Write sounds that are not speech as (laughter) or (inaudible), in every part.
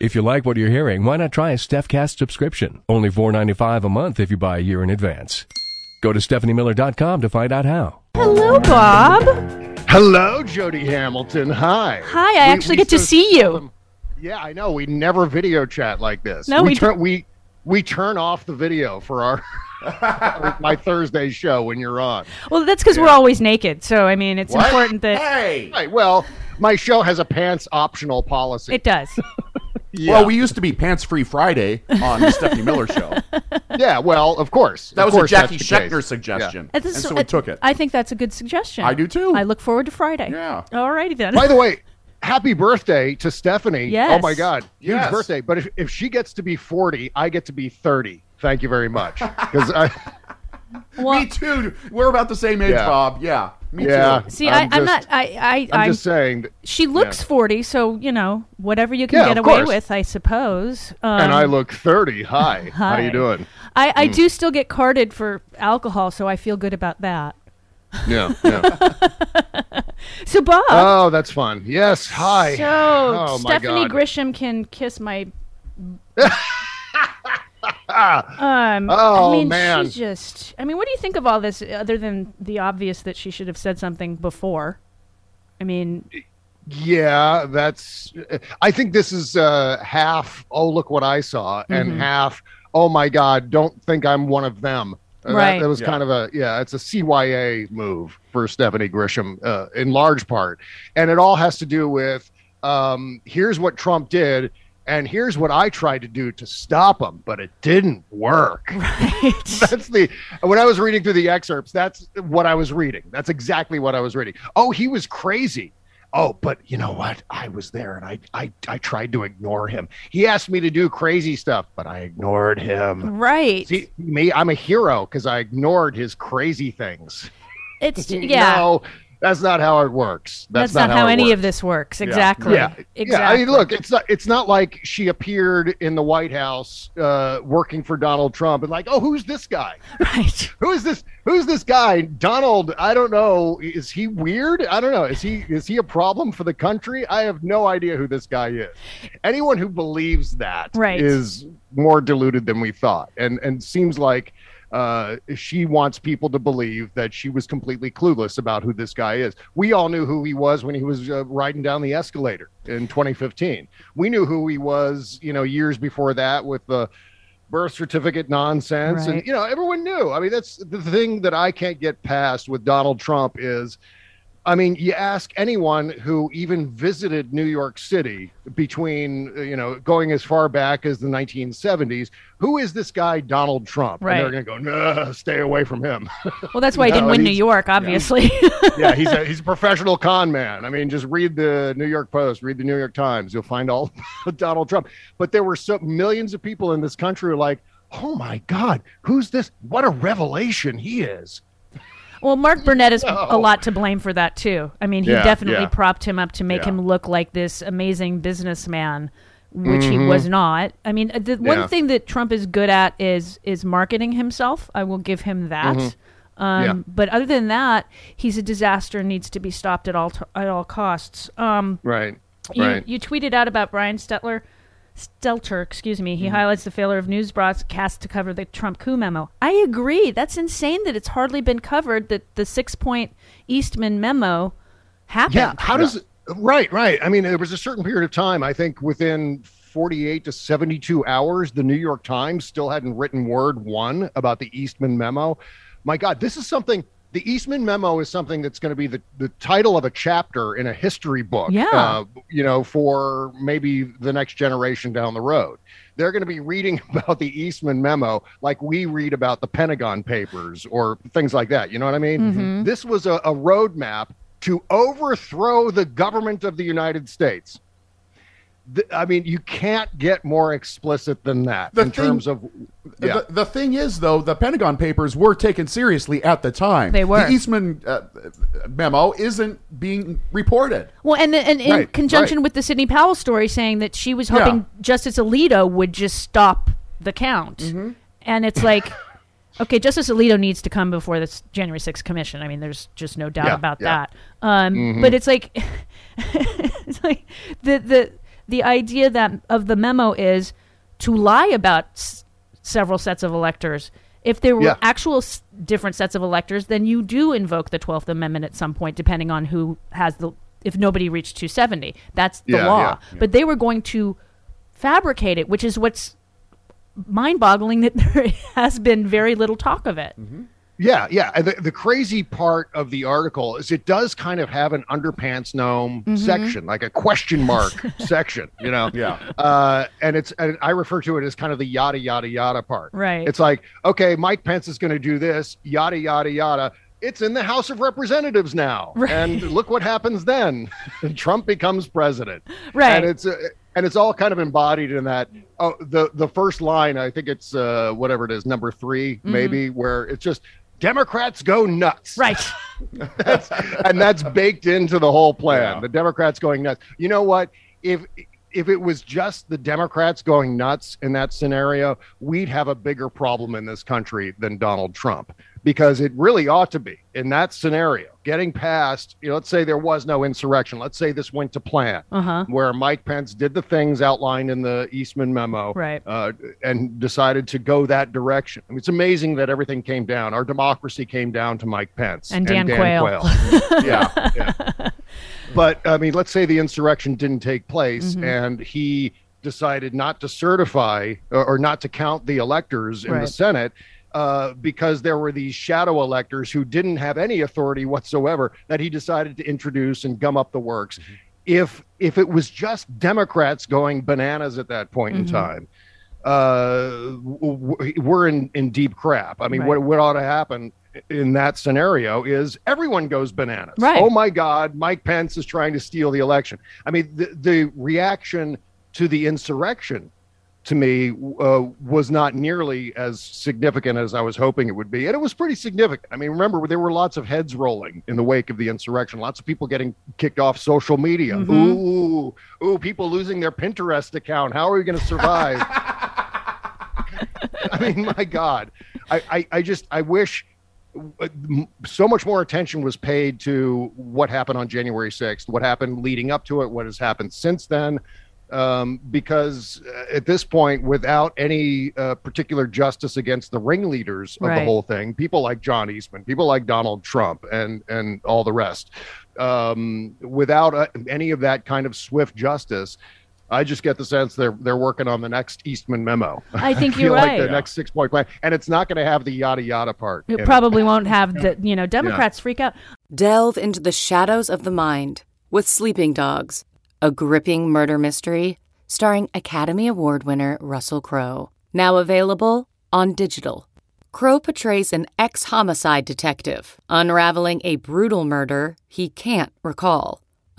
If you like what you're hearing, why not try a StephCast subscription? Only $4.95 a month if you buy a year in advance. Go to stephaniemiller.com to find out how. Hello, Bob. Hello, Jody Hamilton. Hi. Hi, I actually get to see you. seldom- Yeah, I know. We never video chat like this. No, we turn we we turn off the video for our (laughs) my Thursday show when you're on. Well, that's because we're always naked. So, I mean, it's What? important that Hey. Right. Well, my show has a pants optional policy. it does. (laughs) yeah. Well, we used to be Pants Free Friday on the Stephanie Miller Show. (laughs) yeah. Well, of course. That Of was a course that's Jackie the Schechner case. suggestion, And and this- so we took it. I think that's a good suggestion. I do too. I look forward to Friday. Yeah. Alrighty then. By the way, (laughs) happy birthday to Stephanie. Yes. Oh my God, huge Yes. birthday. But if, if she gets to be 40, I get to be 30. Thank you very much. (laughs) Because I. well, me too. We're about the same age, Yeah. Bob. Yeah. Me Yeah. too. see, I'm I, I'm just- not. I, I, I'm I'm just saying. that- she looks yeah. 40, so you know whatever you can Yeah, get away course. with, I suppose. Um, and I look 30. Hi. (laughs) hi. How hi. you doing? I. I do still get carded for alcohol, so I feel good about that. Yeah. yeah. (laughs) So Bob, oh, that's fun. Yes. Hi. so oh, my Stephanie God. Grisham can kiss my. (laughs) (laughs) Um, Oh, I mean, man. she's just. I mean, what do you think of all this, other than the obvious that she should have said something before? I mean, yeah, that's. I think this is uh, half. Oh, look what I saw, Mm-hmm. and half. Oh my God! Don't think I'm one of them. Uh, Right. That, that was Yeah. kind of a yeah. It's a CYA move for Stephanie Grisham uh, in large part, and it all has to do with um, here's what Trump did. And here's what I tried to do to stop him, but it didn't work. (laughs) right? (laughs) that's the when I was reading through the excerpts, that's what I was reading. That's exactly what I was reading. Oh, he was crazy. Oh, but you know what? I was there and I I I tried to ignore him. He asked me to do crazy stuff, but I ignored him. right. See, me, I'm a hero because I ignored his crazy things. it's (laughs) yeah. No, that's not how it works. that's, That's, not, how, it any works. of this works. Exactly. Yeah, Exactly. yeah. I mean, look, it's not. It's not like she appeared in the White House uh, working for Donald Trump and like, oh, who's this guy? (laughs) Right. Who is this? Who's this guy? Donald? I don't know. Is he weird? I don't know. Is he is he a problem for the country? I have no idea who this guy is. Anyone who believes that is Right. more deluded than we thought, and and seems like uh, she wants people to believe that she was completely clueless about who this guy is. We all knew who he was when he was uh, riding down the escalator in 2015. We knew who he was, you know, years before that with the birth certificate nonsense, Right. and you know, everyone knew. I mean, that's the thing that I can't get past with Donald Trump is. I mean, you ask anyone who even visited New York City between, you know, going as far back as the 1970s, who is this guy, Donald Trump? Right. And they're going to go, nah, stay away from him. (laughs) Well, that's why he (laughs) didn't win New York, obviously. (laughs) yeah, he's a, he's a professional con man. I mean, just read the New York Post, read the New York Times. You'll find all about Donald Trump. But there were so millions of people in this country who were like, oh my God, who's this? What a revelation he is. Well, Mark Burnett is a lot to blame for that too. I mean, he Yeah, definitely yeah. propped him up to make Yeah. him look like this amazing businessman, which he was not. I mean, the one Mm-hmm. Thing that Trump is good at is is marketing himself. I will give him that. Um, Mm-hmm. Yeah. But other than that, he's a disaster. and Needs to be stopped at all t- at all costs. Um, Right. you, right. you tweeted out about Brian Stetler. Stelter, excuse me, he mm. highlights the failure of news broadcasts to cover the Trump coup memo. I agree. That's insane that it's hardly been covered that the six point Eastman memo happened. Yeah. How does it? Right, right. I mean, there was a certain period of time, I think within 48 to 72 hours, the New York Times still hadn't written word one about the Eastman memo. My God, this is something. The Eastman memo is something that's going to be the, the title of a chapter in a history book, Yeah. uh, you know, for maybe the next generation down the road. They're going to be reading (laughs) about the Eastman memo like we read about the Pentagon Papers or things like that. You know what I mean? This was a, a roadmap to overthrow the government of the United States. Th- I mean, you can't get more explicit than that The in thing- terms of. Yeah. The, the thing is, though, the Pentagon Papers were taken seriously at the time. They were. The Eastman uh, memo isn't being reported. Well, and and in Right, conjunction right. with the Sidney Powell story, saying that she was hoping Yeah. Justice Alito would just stop the count, Mm-hmm. and it's like, (laughs) okay, Justice Alito needs to come before this January 6th commission. I mean, there's just no doubt Yeah, about yeah. that. Um, But it's like, (laughs) it's like the the the idea that of the memo is to lie about s- several sets of electors. If there were Yeah. actual s- different sets of electors, then you do invoke the Twelfth Amendment at some point, depending on who has the. If nobody reached 270, that's the Yeah, law. yeah, But they were going to fabricate it, which is what's mind-boggling that (laughs) there has been very little talk of it. Mm-hmm. Yeah, yeah. The, the crazy part of the article is it does kind of have an underpants gnome Mm-hmm. section, like a question mark (laughs) section, you know? Yeah. Uh, and it's, and I refer to it as kind of the yada, yada, yada part. Right. It's like, okay, Mike Pence is going to do this, yada, yada, yada. It's in the House of Representatives now. (laughs) Right. And look what happens then. (laughs) Trump becomes president. Right. And it's, uh, and it's all kind of embodied in that. Oh, the the first line, I think it's uh, whatever it is, number 3 maybe, where it's just Democrats go nuts. Right. (laughs) That's, and that's baked into the whole plan. Yeah. The Democrats going nuts. You know what? If if it was just the Democrats going nuts in that scenario, we'd have a bigger problem in this country than Donald Trump because it really ought to be in that scenario. Getting past, you know, let's say there was no insurrection. Let's say this went to plan, Uh-huh. where Mike Pence did the things outlined in the Eastman memo, Right. uh, and decided to go that direction. I mean, it's amazing that everything came down. Our democracy came down to Mike Pence And Dan Quayle. (laughs) yeah, yeah. But I mean, let's say the insurrection didn't take place, and he decided not to certify or, or not to count the electors in Right. the Senate. Uh, because there were these shadow electors who didn't have any authority whatsoever that he decided to introduce and gum up the works. If if it was just Democrats going bananas at that point in time, uh, w- w- we're in, in deep crap. I mean, Right. what, what ought to happen in that scenario is everyone goes bananas. Right. Oh my God, Mike Pence is trying to steal the election. I mean, the, the reaction to the insurrection to me uh, was not nearly as significant as I was hoping it would be. And it was pretty significant. I mean, remember, there were lots of heads rolling in the wake of the insurrection, lots of people getting kicked off social media. Ooh, ooh, people losing their Pinterest account. How are we going to survive? (laughs) I mean, my God, I, I, I just, I wish so much more attention was paid to what happened on January 6th, what happened leading up to it, what has happened since then. Um, because uh, at this point, without any uh, particular justice against the ringleaders of the whole thing, people like John Eastman, people like Donald Trump, and and all the rest, um, without uh, any of that kind of swift justice, I just get the sense they're they're working on the next Eastman memo. I think (laughs) feel you're like right. the next six point plan, and it's not going to have the yada yada part. in It it. probably won't have the, you know, Democrats freak out. Delve into the shadows of the mind with Sleeping Dogs, a gripping murder mystery starring Academy Award winner Russell Crowe. Now available on digital. Crowe portrays an ex homicide detective unraveling a brutal murder he can't recall.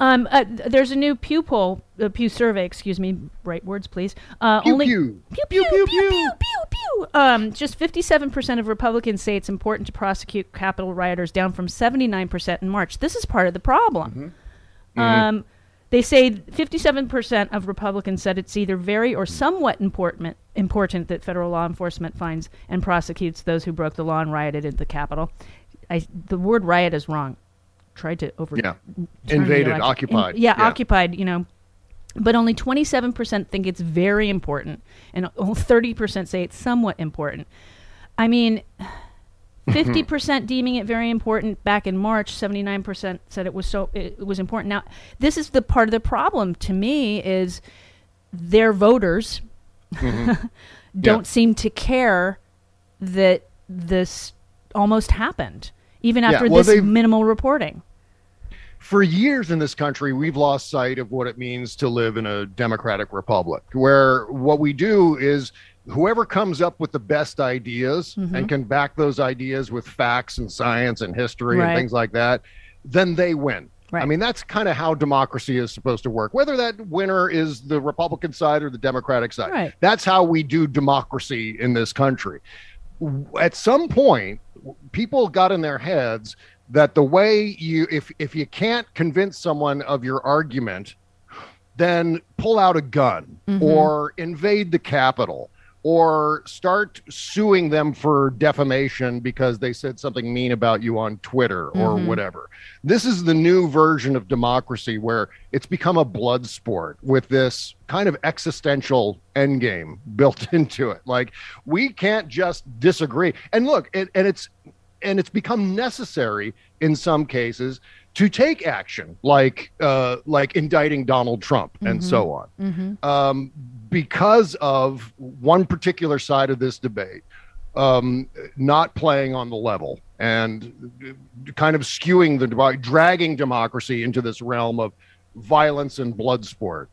Um, uh, there's a new Pew poll, uh, Pew survey, excuse me, right words, please. Uh, Pew, only pew. pew pew pew pew pew pew. pew. Um, just 57% of Republicans say it's important to prosecute Capitol rioters, down from 79% in March. This is part of the problem. Um, They say 57% of Republicans said it's either very or somewhat important important that federal law enforcement finds and prosecutes those who broke the law and rioted at the Capitol. I, the word riot is wrong. Tried to over Yeah. Invaded, occupied. In- yeah, Yeah. occupied. You know, but only 27% think it's very important, and 30% (laughs) say it's somewhat important. I mean, (laughs) mm-hmm. 50% deeming it very important back in March, 79% said it was so it, it was important. Now, this is the part of the problem to me is their voters mm-hmm. (laughs) don't seem to care that this almost happened even Yeah, after well, this minimal reporting. for years in this country, we've lost sight of what it means to live in a democratic republic, where what we do is whoever comes up with the best ideas Mm-hmm. and can back those ideas with facts and science and history Right. and things like that, then they win. I mean, that's kind of how democracy is supposed to work, whether that winner is the Republican side or the Democratic side. Right. That's how we do democracy in this country. At some point, people got in their heads that the way you if if you can't convince someone of your argument then pull out a gun mm-hmm. or invade the capitol or start suing them for defamation because they said something mean about you on Twitter or mm-hmm. whatever. This is the new version of democracy where it's become a blood sport with this kind of existential endgame (laughs) built into it. Like we can't just disagree. And look, it, and it's and it's become necessary in some cases to take action, like uh, like indicting Donald Trump and so on, um, because of one particular side of this debate um, not playing on the level and kind of skewing the dragging democracy into this realm of violence and blood sport.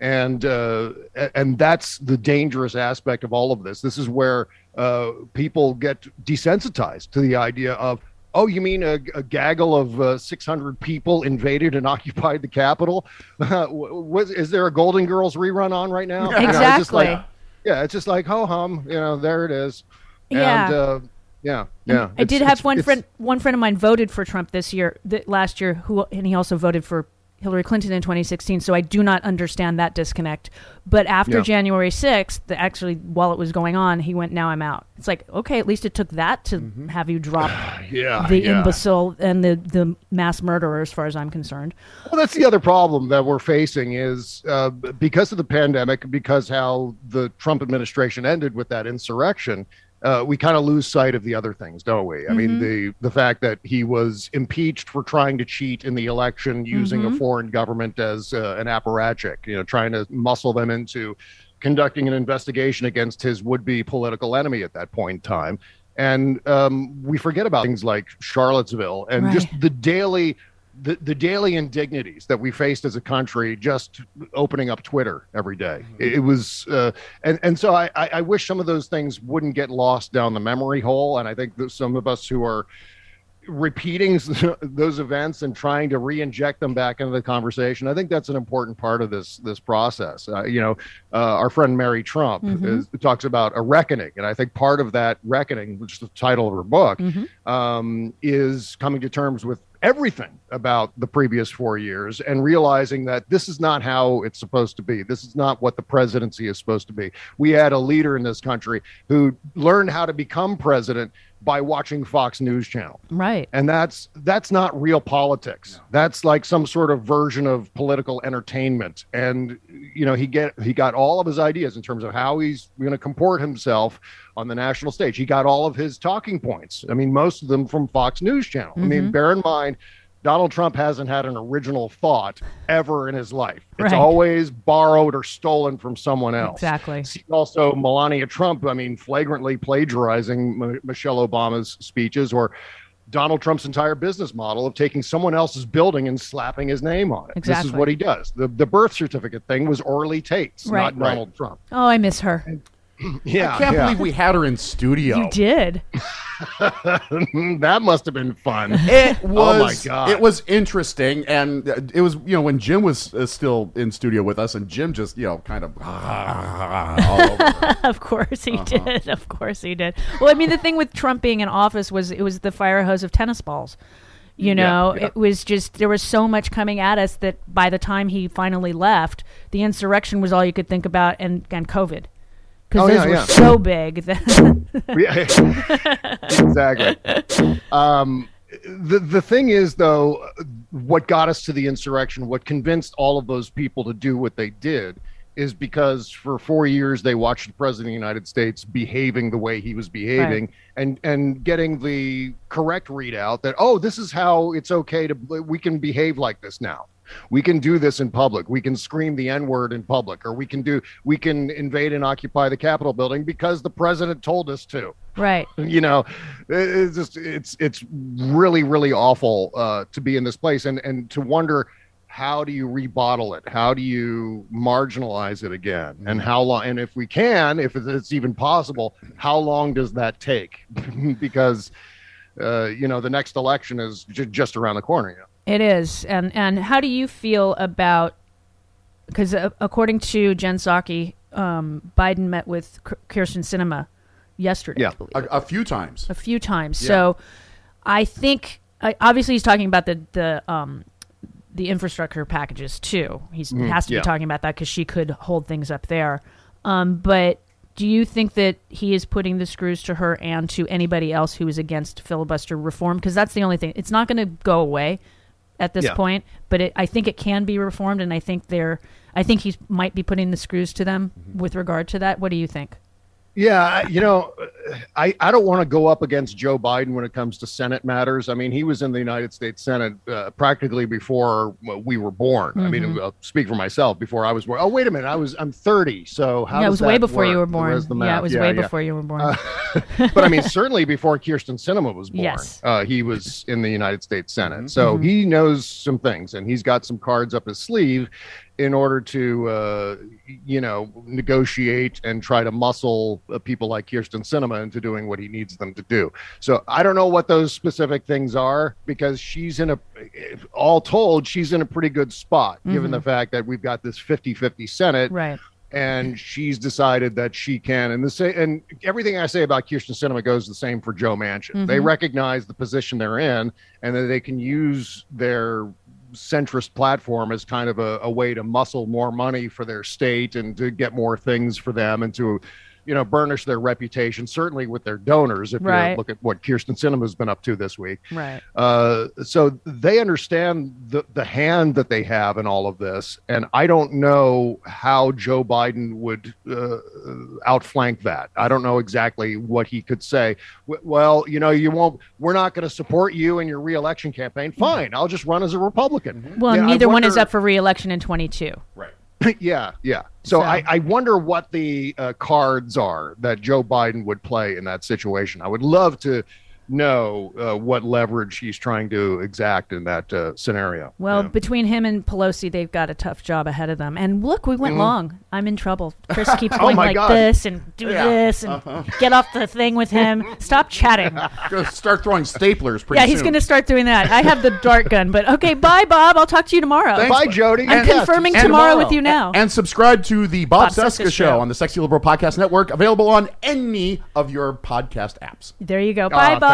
And uh, and that's the dangerous aspect of all of this. This is where uh, people get desensitized to the idea of, oh, you mean a, a gaggle of uh, 600 people invaded and (laughs) occupied the Capitol? (laughs) was, is there a Golden Girls rerun on right now? You know, it's just like- Exactly. yeah, it's just like ho hum, you know, there it is. Yeah. And, uh, yeah, yeah. I did have one friend. One friend of mine voted for Trump this year, th- last year, who and he also voted for Hillary Clinton in 2016. So I do not understand that disconnect. But after Yeah. January 6th, the, actually while it was going on, he went, "Now I'm out." It's like okay, at least it took that to have you drop (sighs) Yeah, the yeah. imbecile and the the mass murderer, as far as I'm concerned. Well, that's the other problem that we're facing is uh, because of the pandemic, because how the Trump administration ended with that insurrection. Uh, we kind of lose sight of the other things, don't we? I mean, the the fact that he was impeached for trying to cheat in the election using a foreign government as uh, an apparatchik, you know, trying to muscle them into conducting an investigation against his would-be political enemy at that point in time. And um, we forget about things like Charlottesville and just the daily the, the daily indignities that we faced as a country just opening up Twitter every day. It, it was, uh, and, and so I, I I wish some of those things wouldn't get lost down the memory hole. And I think that some of us who are repeating (laughs) those events and trying to re-inject them back into the conversation, I think that's an important part of this this process. Uh, you know, uh, our friend Mary Trump is, talks about a reckoning, and I think part of that reckoning, which is the title of her book, um, is coming to terms with everything about the previous four years and realizing that this is not how it's supposed to be. This is not what the presidency is supposed to be. We had a leader in this country who learned how to become president by watching Fox News Channel. Right. and that's that's not real politics. That's like some sort of version of political entertainment. And you know he get he got all of his ideas in terms of how he's going to comport himself on the national stage. He got all of his talking points. I mean most of them from fox news channel. I mean mm-hmm. bear in mind Donald Trump hasn't had an original thought ever in his life. It's Right. always borrowed or stolen from someone else. Exactly. Also, Melania Trump, I mean, flagrantly plagiarizing M- Michelle Obama's speeches, or Donald Trump's entire business model of taking someone else's building and slapping his name on it. Exactly. This is what he does. The, the birth certificate thing was Orly Taitz, Right. not Donald Trump. Oh, I miss her. (clears throat) Yeah, I can't yeah. believe we had her in studio. You did. (laughs) that must have been fun. It was. Oh my God. It was interesting, and uh, it was you know when Jim was uh, still in studio with us, and Jim just you know kind of all over. (laughs) Of course he Uh-huh. did. Of course he did. Well, I mean, the thing with Trump being in office was it was the fire hose of tennis balls. You Yeah, know, yeah. it was just there was so much coming at us that by the time he finally left, the insurrection was all you could think about, and and COVID, because Oh, those yeah, were yeah. so big. (laughs) (laughs) Yeah, exactly. Um, the the thing is, though, what got us to the insurrection, what convinced all of those people to do what they did, is because for four years they watched the president of the United States behaving the way he was behaving, and and getting the correct readout that oh, this is how it's okay to we can behave like this now. We can do this in public. We can scream the N word in public, or we can do we can invade and occupy the Capitol building because the president told us to right. you know it's just it's it's really really awful uh to be in this place and and to wonder how do you rebottle it how do you marginalize it again and how long and if we can if it's even possible how long does that take (laughs) because uh you know the next election is ju- just around the corner you know? It is, and and how do you feel about? Because uh, according to Jen Psaki, um, Biden met with Kyrsten Sinema yesterday. Yeah. I believe. A, a few times. a few times. Yeah. So I think I obviously he's talking about the the um the infrastructure packages too. He's he has to yeah. be talking about that because she could hold things up there. Um, but do you think that he is putting the screws to her and to anybody else who is against filibuster reform? Because that's the only thing. It's not going to go away at this Yeah. point, but it, I think it can be reformed, and I think they're. I think he might be putting the screws to them mm-hmm. with regard to that. What do you think? Yeah, you know, I, I don't want to go up against Joe Biden when it comes to Senate matters. I mean, he was in the United States Senate uh, practically before we were born. I Mm-hmm. mean, I'll speak for myself before I was born. Oh, wait a minute, I was I'm 30, so how yeah, it was way before you were born. The yeah, it was way before you were born. Uh, (laughs) but I mean, certainly before Kyrsten Sinema was born, Yes. uh, he was in the United States Senate. Mm-hmm. So he knows some things, and he's got some cards up his sleeve in order to, uh, you know, negotiate and try to muscle uh, people like Kyrsten Sinema into doing what he needs them to do. So I don't know what those specific things are because she's in a, all told, she's in a pretty good spot given the fact that we've got this 50 50 Senate right. and she's decided that she can. And the say, and everything I say about Kyrsten Sinema goes the same for Joe Manchin. They recognize the position they're in, and that they can use their centrist platform as kind of a, a way to muscle more money for their state and to get more things for them and to you know burnish their reputation certainly with their donors if Right. you look at what Kyrsten Sinema's been up to this week Right. uh, so they understand the, the hand that they have in all of this. And I don't know how Joe Biden would uh, outflank that. I don't know exactly what he could say. W- Well, you know, you won't, we're not going to support you in your reelection campaign. Fine. I'll just run as a Republican. Well, Yeah, neither one is up for reelection in 22. Right. (laughs) yeah, yeah. So, So- I, I wonder what the uh, cards are that Joe Biden would play in that situation. I would love to know uh, what leverage he's trying to exact in that uh, scenario. Well, Yeah. between him and Pelosi, they've got a tough job ahead of them. And look, we went long. I'm in trouble. Chris (laughs) keeps Oh going my like God. this and do this and get off the thing with him. Stop chatting. (laughs) Start throwing staplers pretty yeah, he's going to start doing that. I have the dart gun, but okay, bye, Bob. I'll talk to you tomorrow. Thanks. Bye, Jody. I'm Yeah, confirming And tomorrow, with you now. And subscribe to the Bob, Bob Cesca, Cesca Show Show. on the Sexy Liberal Podcast Network, available on any of your podcast apps. there you go. Aw, Bye, Bob.